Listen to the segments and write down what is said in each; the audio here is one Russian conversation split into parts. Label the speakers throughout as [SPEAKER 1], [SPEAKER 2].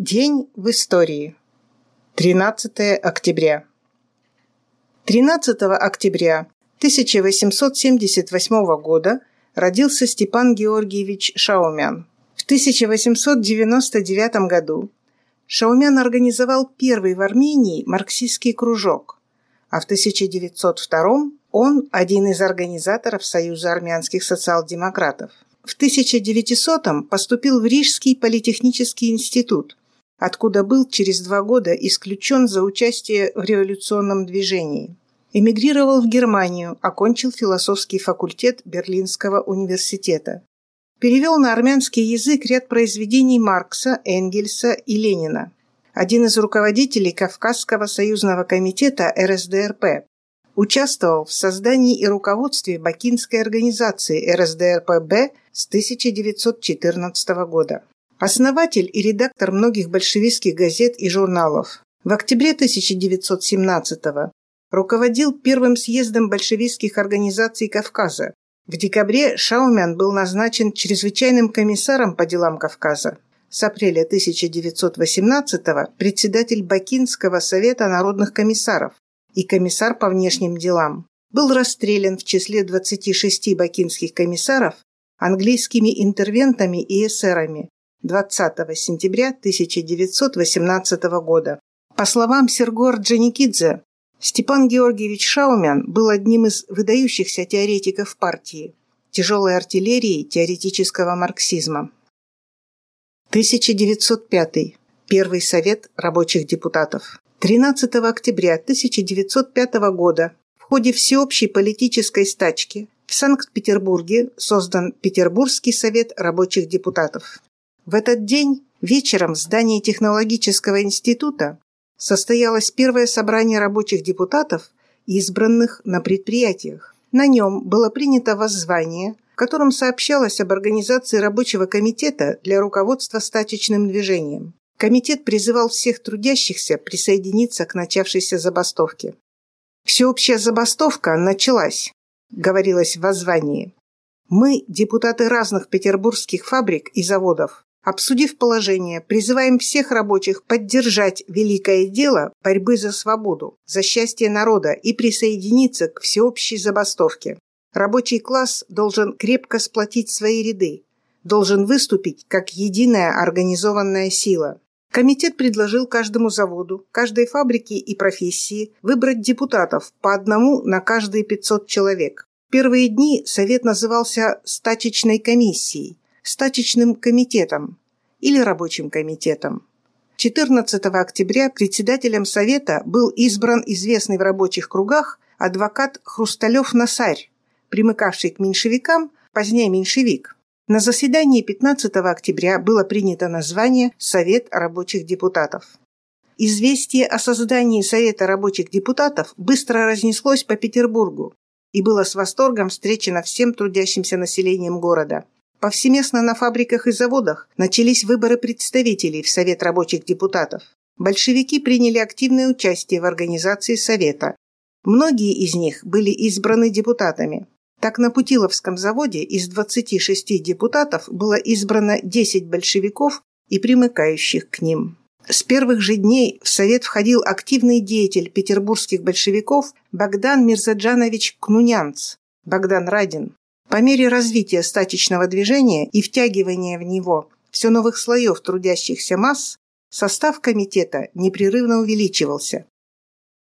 [SPEAKER 1] День в истории. 13 октября. 13 октября 1878 года родился Степан Георгиевич Шаумян. В 1899 году Шаумян организовал первый в Армении марксистский кружок, а в 1902 он один из организаторов Союза армянских социал-демократов. В 1900-м поступил в Рижский политехнический институт, откуда был через два года исключен за участие в революционном движении. Эмигрировал в Германию, окончил философский факультет Берлинского университета. Перевел на армянский язык ряд произведений Маркса, Энгельса и Ленина. Один из руководителей Кавказского союзного комитета РСДРП. Участвовал в создании и руководстве Бакинской организации РСДРПБ с 1914 года основатель и редактор многих большевистских газет и журналов. В октябре 1917-го руководил первым съездом большевистских организаций Кавказа. В декабре Шаумян был назначен чрезвычайным комиссаром по делам Кавказа. С апреля 1918-го председатель Бакинского совета народных комиссаров и комиссар по внешним делам. Был расстрелян в числе 26 бакинских комиссаров английскими интервентами и эсерами 20 сентября 1918 года. По словам Серго Орджоникидзе, Степан Георгиевич Шаумян был одним из выдающихся теоретиков партии, тяжелой артиллерии теоретического марксизма. 1905. Первый совет рабочих депутатов. 13 октября 1905 года в ходе всеобщей политической стачки в Санкт-Петербурге создан Петербургский совет рабочих депутатов. В этот день вечером в здании технологического института состоялось первое собрание рабочих депутатов, избранных на предприятиях. На нем было принято воззвание, в котором сообщалось об организации рабочего комитета для руководства статичным движением. Комитет призывал всех трудящихся присоединиться к начавшейся забастовке. «Всеобщая забастовка началась», — говорилось в воззвании. «Мы, депутаты разных петербургских фабрик и заводов, Обсудив положение, призываем всех рабочих поддержать великое дело борьбы за свободу, за счастье народа и присоединиться к всеобщей забастовке. Рабочий класс должен крепко сплотить свои ряды, должен выступить как единая организованная сила. Комитет предложил каждому заводу, каждой фабрике и профессии выбрать депутатов по одному на каждые 500 человек. В первые дни совет назывался «стачечной комиссией», стачечным комитетом или рабочим комитетом. 14 октября председателем Совета был избран известный в рабочих кругах адвокат Хрусталев-Насарь, примыкавший к меньшевикам, позднее меньшевик. На заседании 15 октября было принято название «Совет рабочих депутатов». Известие о создании Совета рабочих депутатов быстро разнеслось по Петербургу и было с восторгом встречено всем трудящимся населением города – Повсеместно на фабриках и заводах начались выборы представителей в Совет рабочих депутатов. Большевики приняли активное участие в организации Совета. Многие из них были избраны депутатами. Так на Путиловском заводе из 26 депутатов было избрано 10 большевиков и примыкающих к ним. С первых же дней в Совет входил активный деятель петербургских большевиков Богдан Мирзаджанович Кнунянц, Богдан Радин. По мере развития статичного движения и втягивания в него все новых слоев трудящихся масс, состав комитета непрерывно увеличивался.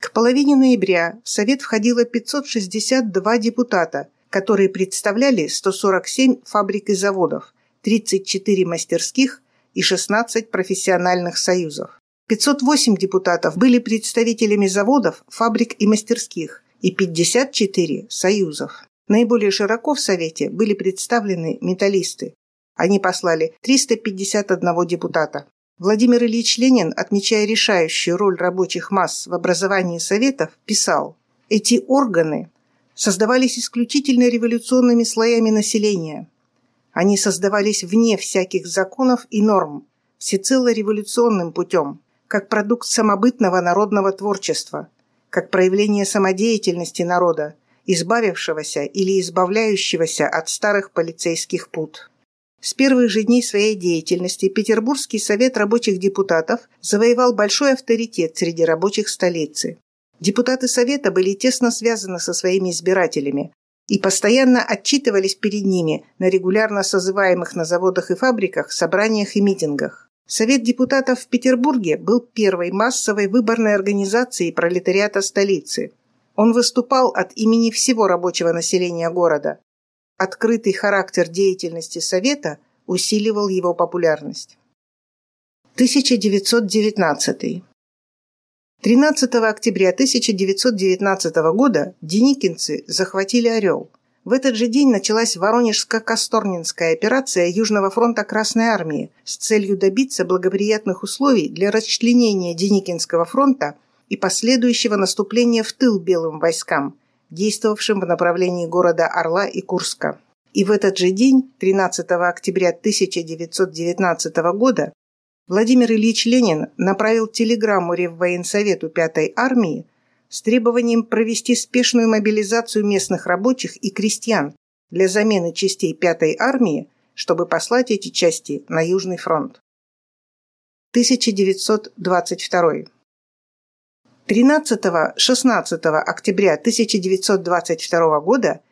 [SPEAKER 1] К половине ноября в Совет входило 562 депутата, которые представляли 147 фабрик и заводов, 34 мастерских и 16 профессиональных союзов. 508 депутатов были представителями заводов, фабрик и мастерских и 54 союзов. Наиболее широко в Совете были представлены металлисты. Они послали 351 депутата. Владимир Ильич Ленин, отмечая решающую роль рабочих масс в образовании Советов, писал «Эти органы создавались исключительно революционными слоями населения. Они создавались вне всяких законов и норм, всецело революционным путем, как продукт самобытного народного творчества, как проявление самодеятельности народа, избавившегося или избавляющегося от старых полицейских пут. С первых же дней своей деятельности Петербургский совет рабочих депутатов завоевал большой авторитет среди рабочих столицы. Депутаты совета были тесно связаны со своими избирателями и постоянно отчитывались перед ними на регулярно созываемых на заводах и фабриках собраниях и митингах. Совет депутатов в Петербурге был первой массовой выборной организацией пролетариата столицы. Он выступал от имени всего рабочего населения города, Открытый характер деятельности Совета усиливал его популярность. 1919. 13 октября 1919 года деникинцы захватили Орел. В этот же день началась Воронежско-Касторнинская операция Южного фронта Красной Армии с целью добиться благоприятных условий для расчленения Деникинского фронта и последующего наступления в тыл белым войскам – действовавшим в направлении города Орла и Курска. И в этот же день, 13 октября 1919 года, Владимир Ильич Ленин направил телеграмму Реввоенсовету 5-й армии с требованием провести спешную мобилизацию местных рабочих и крестьян для замены частей 5-й армии, чтобы послать эти части на Южный фронт. 1922. 13-16 октября 1922 года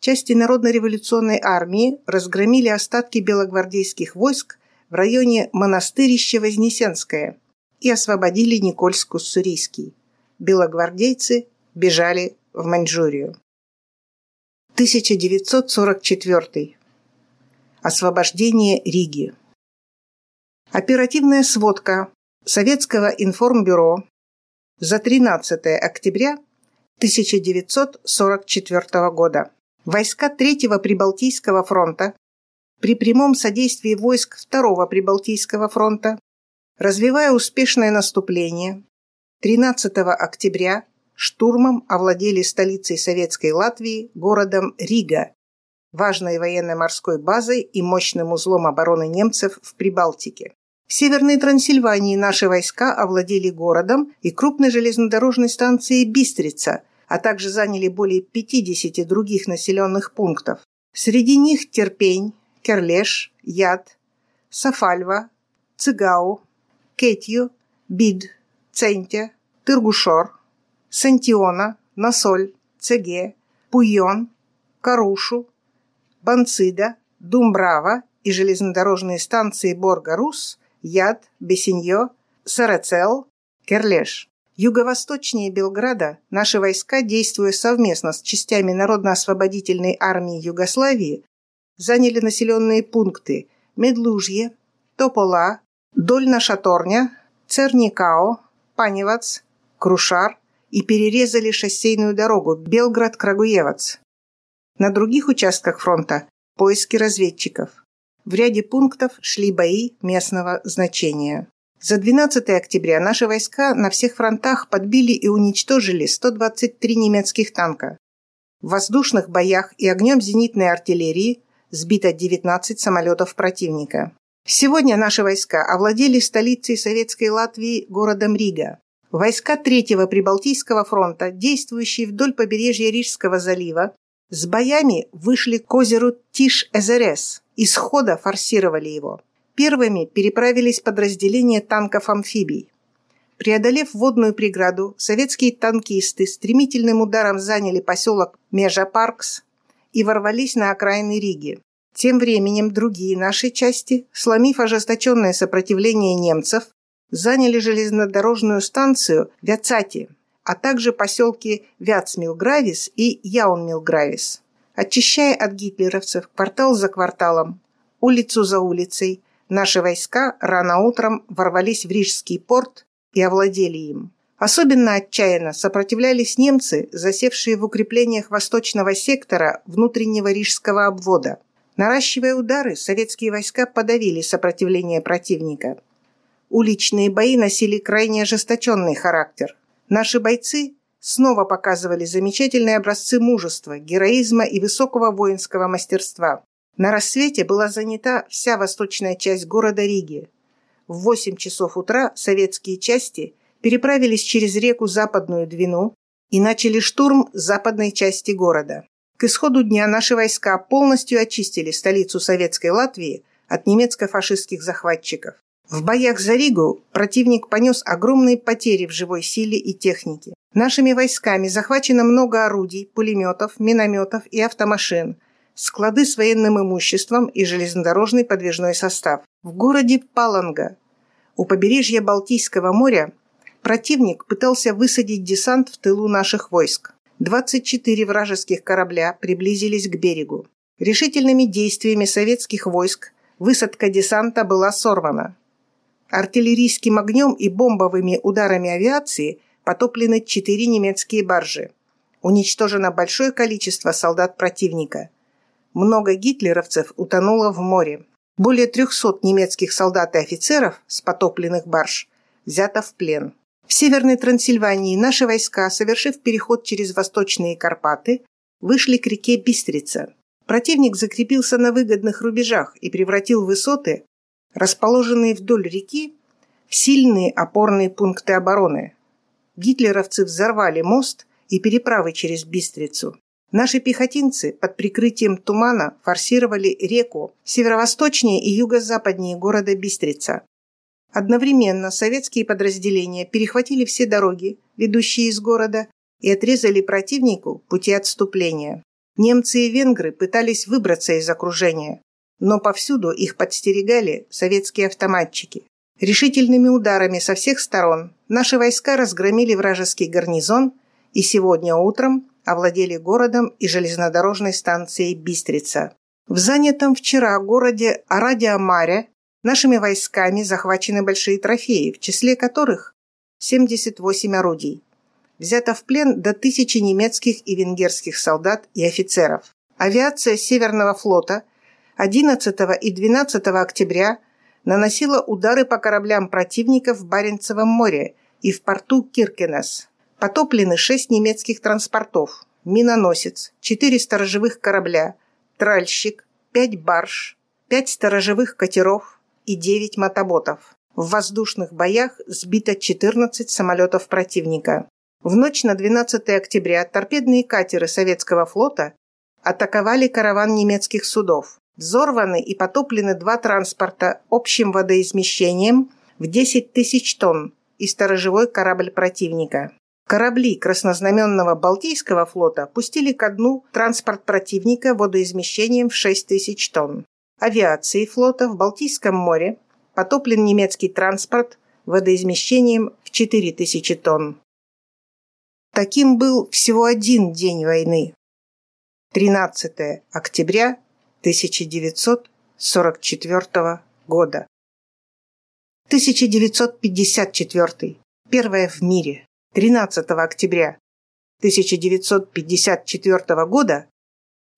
[SPEAKER 1] части Народно-революционной армии разгромили остатки белогвардейских войск в районе Монастырище-Вознесенское и освободили Никольск-Уссурийский. Белогвардейцы бежали в Маньчжурию. 1944. Освобождение Риги. Оперативная сводка Советского информбюро за 13 октября 1944 года. Войска Третьего Прибалтийского фронта при прямом содействии войск Второго Прибалтийского фронта, развивая успешное наступление, 13 октября штурмом овладели столицей Советской Латвии городом Рига, важной военно-морской базой и мощным узлом обороны немцев в Прибалтике. В Северной Трансильвании наши войска овладели городом и крупной железнодорожной станцией Бистрица, а также заняли более 50 других населенных пунктов. Среди них Терпень, Керлеш, Яд, Сафальва, Цигау, Кетью, Бид, Центя, Тыргушор, Сантиона, Насоль, Цеге, Пуйон, Карушу, Банцида, Думбрава и железнодорожные станции Борга-Рус Яд, Бесенье, Сарацел, Керлеш. Юго-восточнее Белграда наши войска, действуя совместно с частями Народно-освободительной армии Югославии, заняли населенные пункты Медлужье, Топола, Дольна-Шаторня, Церникао, Паневац, Крушар и перерезали шоссейную дорогу Белград-Крагуевац. На других участках фронта – поиски разведчиков. В ряде пунктов шли бои местного значения. За 12 октября наши войска на всех фронтах подбили и уничтожили 123 немецких танка. В воздушных боях и огнем зенитной артиллерии сбито 19 самолетов противника. Сегодня наши войска овладели столицей Советской Латвии городом Рига. Войска Третьего Прибалтийского фронта, действующие вдоль побережья Рижского залива, с боями вышли к озеру Тиш-Эзерес, из хода форсировали его. Первыми переправились подразделения танков-амфибий. Преодолев водную преграду, советские танкисты стремительным ударом заняли поселок Межапаркс и ворвались на окраины Риги. Тем временем другие наши части, сломив ожесточенное сопротивление немцев, заняли железнодорожную станцию Вяцати – а также поселки Вяцмилгравис и Яунмилгравис. Очищая от гитлеровцев квартал за кварталом, улицу за улицей, наши войска рано утром ворвались в Рижский порт и овладели им. Особенно отчаянно сопротивлялись немцы, засевшие в укреплениях восточного сектора внутреннего рижского обвода. Наращивая удары, советские войска подавили сопротивление противника. Уличные бои носили крайне ожесточенный характер. Наши бойцы снова показывали замечательные образцы мужества, героизма и высокого воинского мастерства. На рассвете была занята вся восточная часть города Риги. В 8 часов утра советские части переправились через реку Западную Двину и начали штурм западной части города. К исходу дня наши войска полностью очистили столицу Советской Латвии от немецко-фашистских захватчиков. В боях за Ригу противник понес огромные потери в живой силе и технике. Нашими войсками захвачено много орудий, пулеметов, минометов и автомашин, склады с военным имуществом и железнодорожный подвижной состав. В городе Паланга, у побережья Балтийского моря, противник пытался высадить десант в тылу наших войск. 24 вражеских корабля приблизились к берегу. Решительными действиями советских войск высадка десанта была сорвана. Артиллерийским огнем и бомбовыми ударами авиации потоплены четыре немецкие баржи. Уничтожено большое количество солдат противника. Много гитлеровцев утонуло в море. Более 300 немецких солдат и офицеров с потопленных барж взято в плен. В Северной Трансильвании наши войска, совершив переход через Восточные Карпаты, вышли к реке Бистрица. Противник закрепился на выгодных рубежах и превратил высоты расположенные вдоль реки, сильные опорные пункты обороны. Гитлеровцы взорвали мост и переправы через Бистрицу. Наши пехотинцы под прикрытием тумана форсировали реку северо-восточнее и юго-западнее города Бистрица. Одновременно советские подразделения перехватили все дороги, ведущие из города, и отрезали противнику пути отступления. Немцы и венгры пытались выбраться из окружения, но повсюду их подстерегали советские автоматчики. Решительными ударами со всех сторон наши войска разгромили вражеский гарнизон и сегодня утром овладели городом и железнодорожной станцией Бистрица. В занятом вчера городе Арадиамаре нашими войсками захвачены большие трофеи, в числе которых 78 орудий. Взято в плен до тысячи немецких и венгерских солдат и офицеров. Авиация Северного флота 11 и 12 октября наносила удары по кораблям противника в Баренцевом море и в порту Киркенес. Потоплены шесть немецких транспортов, миноносец, четыре сторожевых корабля, тральщик, пять барж, пять сторожевых катеров и девять мотоботов. В воздушных боях сбито 14 самолетов противника. В ночь на 12 октября торпедные катеры советского флота атаковали караван немецких судов. Взорваны и потоплены два транспорта общим водоизмещением в 10 тысяч тонн и сторожевой корабль противника. Корабли краснознаменного Балтийского флота пустили ко дну транспорт противника водоизмещением в 6 тысяч тонн. Авиации флота в Балтийском море потоплен немецкий транспорт водоизмещением в 4 тысячи тонн. Таким был всего один день войны. 13 октября 1944 года. 1954. Первое в мире. 13 октября 1954 года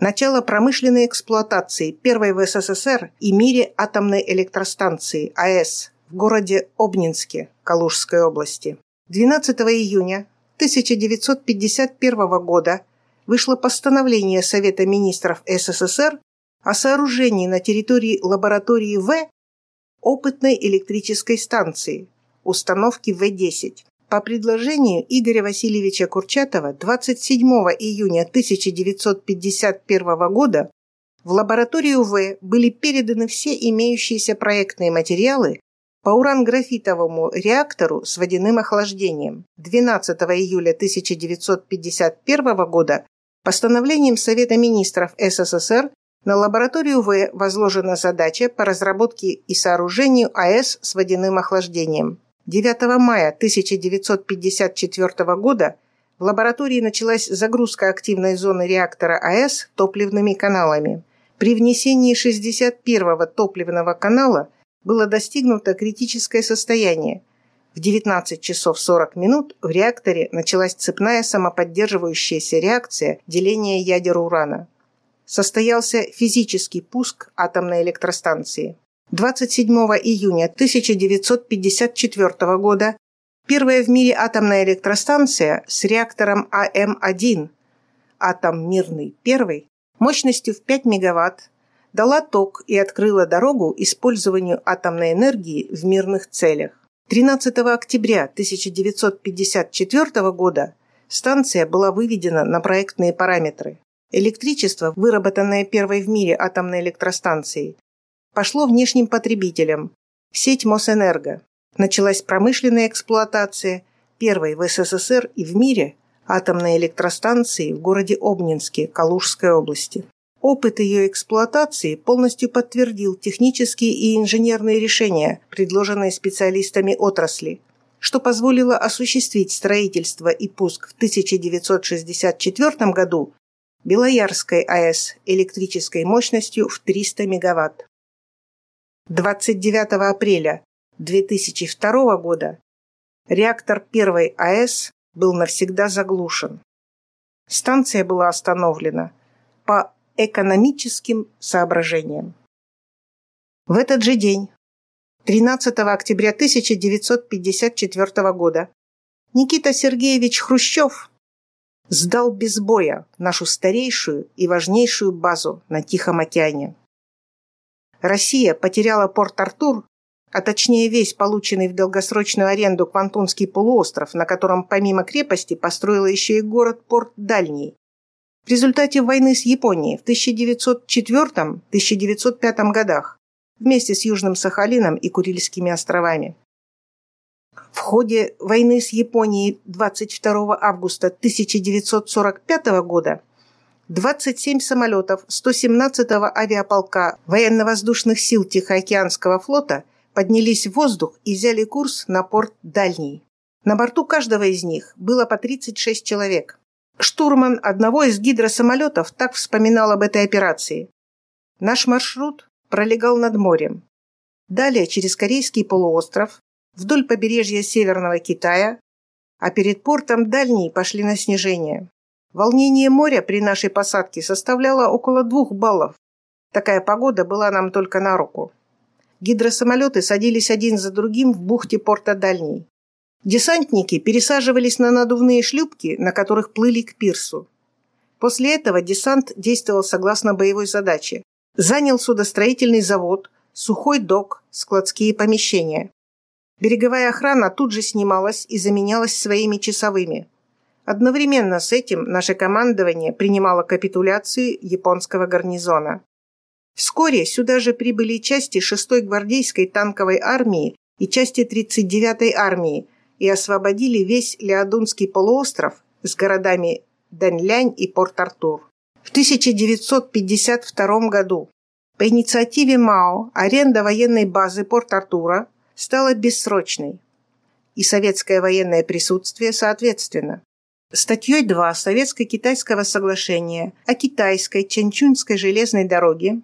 [SPEAKER 1] начало промышленной эксплуатации первой в СССР и мире атомной электростанции АЭС в городе Обнинске Калужской области. 12 июня 1951 года вышло постановление Совета министров СССР о сооружении на территории лаборатории В опытной электрической станции, установки В-10. По предложению Игоря Васильевича Курчатова 27 июня 1951 года в лабораторию В были переданы все имеющиеся проектные материалы по уран-графитовому реактору с водяным охлаждением. 12 июля 1951 года постановлением Совета министров СССР на лабораторию В возложена задача по разработке и сооружению АЭС с водяным охлаждением. 9 мая 1954 года в лаборатории началась загрузка активной зоны реактора АЭС топливными каналами. При внесении 61-го топливного канала было достигнуто критическое состояние. В 19 часов 40 минут в реакторе началась цепная самоподдерживающаяся реакция деления ядер урана состоялся физический пуск атомной электростанции. 27 июня 1954 года первая в мире атомная электростанция с реактором АМ-1 «Атом Мирный I» мощностью в 5 мегаватт дала ток и открыла дорогу использованию атомной энергии в мирных целях. 13 октября 1954 года станция была выведена на проектные параметры. Электричество, выработанное первой в мире атомной электростанцией, пошло внешним потребителям – сеть Мосэнерго. Началась промышленная эксплуатация первой в СССР и в мире атомной электростанции в городе Обнинске Калужской области. Опыт ее эксплуатации полностью подтвердил технические и инженерные решения, предложенные специалистами отрасли, что позволило осуществить строительство и пуск в 1964 году Белоярской АЭС электрической мощностью в 300 МВт. 29 апреля 2002 года реактор первой АЭС был навсегда заглушен. Станция была остановлена по экономическим соображениям. В этот же день, 13 октября 1954 года, Никита Сергеевич Хрущев сдал без боя нашу старейшую и важнейшую базу на Тихом океане. Россия потеряла Порт-Артур, а точнее весь полученный в долгосрочную аренду Квантунский полуостров, на котором помимо крепости построила еще и город-порт Дальний, в результате войны с Японией в 1904-1905 годах вместе с Южным Сахалином и Курильскими островами. В ходе войны с Японией 22 августа 1945 года 27 самолетов 117-го авиаполка военно-воздушных сил Тихоокеанского флота поднялись в воздух и взяли курс на порт Дальний. На борту каждого из них было по 36 человек. Штурман одного из гидросамолетов так вспоминал об этой операции. Наш маршрут пролегал над морем. Далее через Корейский полуостров, вдоль побережья Северного Китая, а перед портом дальней пошли на снижение. Волнение моря при нашей посадке составляло около двух баллов. Такая погода была нам только на руку. Гидросамолеты садились один за другим в бухте порта Дальний. Десантники пересаживались на надувные шлюпки, на которых плыли к пирсу. После этого десант действовал согласно боевой задаче. Занял судостроительный завод, сухой док, складские помещения. Береговая охрана тут же снималась и заменялась своими часовыми. Одновременно с этим наше командование принимало капитуляцию японского гарнизона. Вскоре сюда же прибыли части 6-й гвардейской танковой армии и части 39-й армии – и освободили весь Леодунский полуостров с городами Даньлянь и Порт-Артур. В 1952 году по инициативе МАО аренда военной базы Порт-Артура стала бессрочной, и советское военное присутствие соответственно. Статьей 2 Советско-Китайского соглашения о китайской Чанчунской железной дороге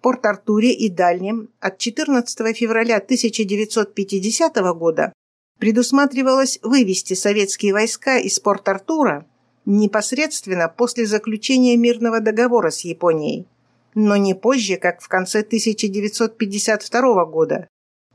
[SPEAKER 1] Порт-Артуре и Дальнем от 14 февраля 1950 года предусматривалось вывести советские войска из Порт-Артура непосредственно после заключения мирного договора с Японией, но не позже, как в конце 1952 года.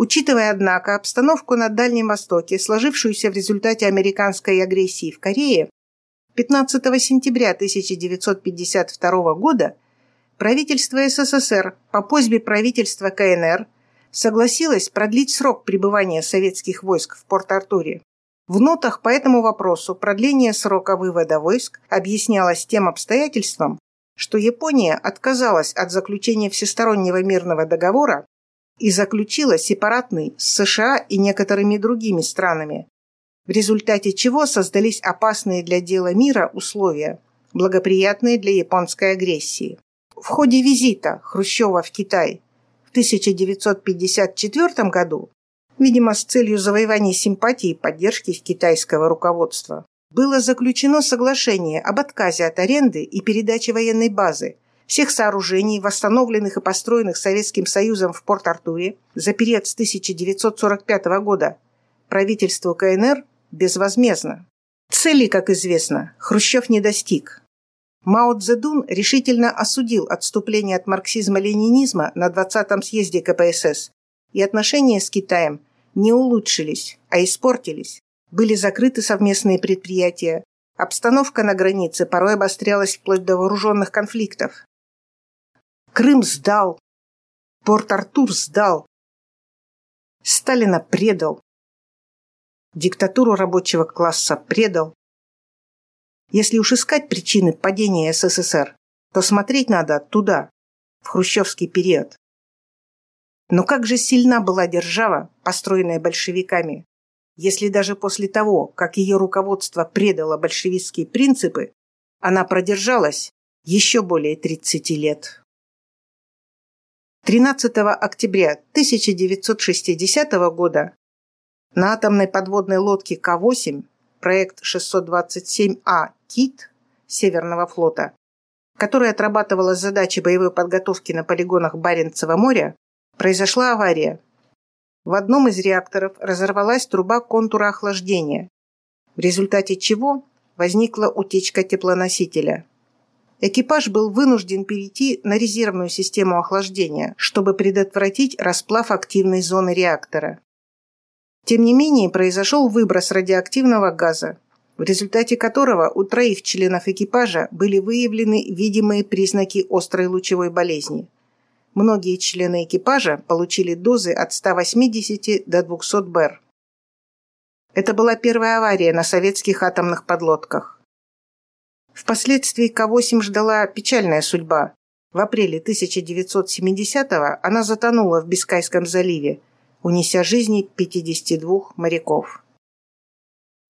[SPEAKER 1] Учитывая, однако, обстановку на Дальнем Востоке, сложившуюся в результате американской агрессии в Корее, 15 сентября 1952 года правительство СССР по просьбе правительства КНР – согласилась продлить срок пребывания советских войск в Порт-Артуре. В нотах по этому вопросу продление срока вывода войск объяснялось тем обстоятельством, что Япония отказалась от заключения всестороннего мирного договора и заключила сепаратный с США и некоторыми другими странами, в результате чего создались опасные для дела мира условия, благоприятные для японской агрессии. В ходе визита Хрущева в Китай в 1954 году, видимо, с целью завоевания симпатии и поддержки китайского руководства, было заключено соглашение об отказе от аренды и передаче военной базы всех сооружений, восстановленных и построенных Советским Союзом в Порт-Артуре за период с 1945 года правительству КНР безвозмездно. Цели, как известно, Хрущев не достиг. Мао Цзэдун решительно осудил отступление от марксизма-ленинизма на 20-м съезде КПСС, и отношения с Китаем не улучшились, а испортились. Были закрыты совместные предприятия, обстановка на границе порой обострялась вплоть до вооруженных конфликтов. Крым сдал, Порт-Артур сдал, Сталина предал, диктатуру рабочего класса предал, если уж искать причины падения СССР, то смотреть надо туда, в хрущевский период. Но как же сильна была держава, построенная большевиками, если даже после того, как ее руководство предало большевистские принципы, она продержалась еще более 30 лет. 13 октября 1960 года на атомной подводной лодке К-8 проект 627А «Кит» Северного флота, которая отрабатывала задачи боевой подготовки на полигонах Баренцева моря, произошла авария. В одном из реакторов разорвалась труба контура охлаждения, в результате чего возникла утечка теплоносителя. Экипаж был вынужден перейти на резервную систему охлаждения, чтобы предотвратить расплав активной зоны реактора. Тем не менее, произошел выброс радиоактивного газа, в результате которого у троих членов экипажа были выявлены видимые признаки острой лучевой болезни – Многие члены экипажа получили дозы от 180 до 200 БЭР. Это была первая авария на советских атомных подлодках. Впоследствии К-8 ждала печальная судьба. В апреле 1970-го она затонула в Бискайском заливе, унеся жизни 52 моряков.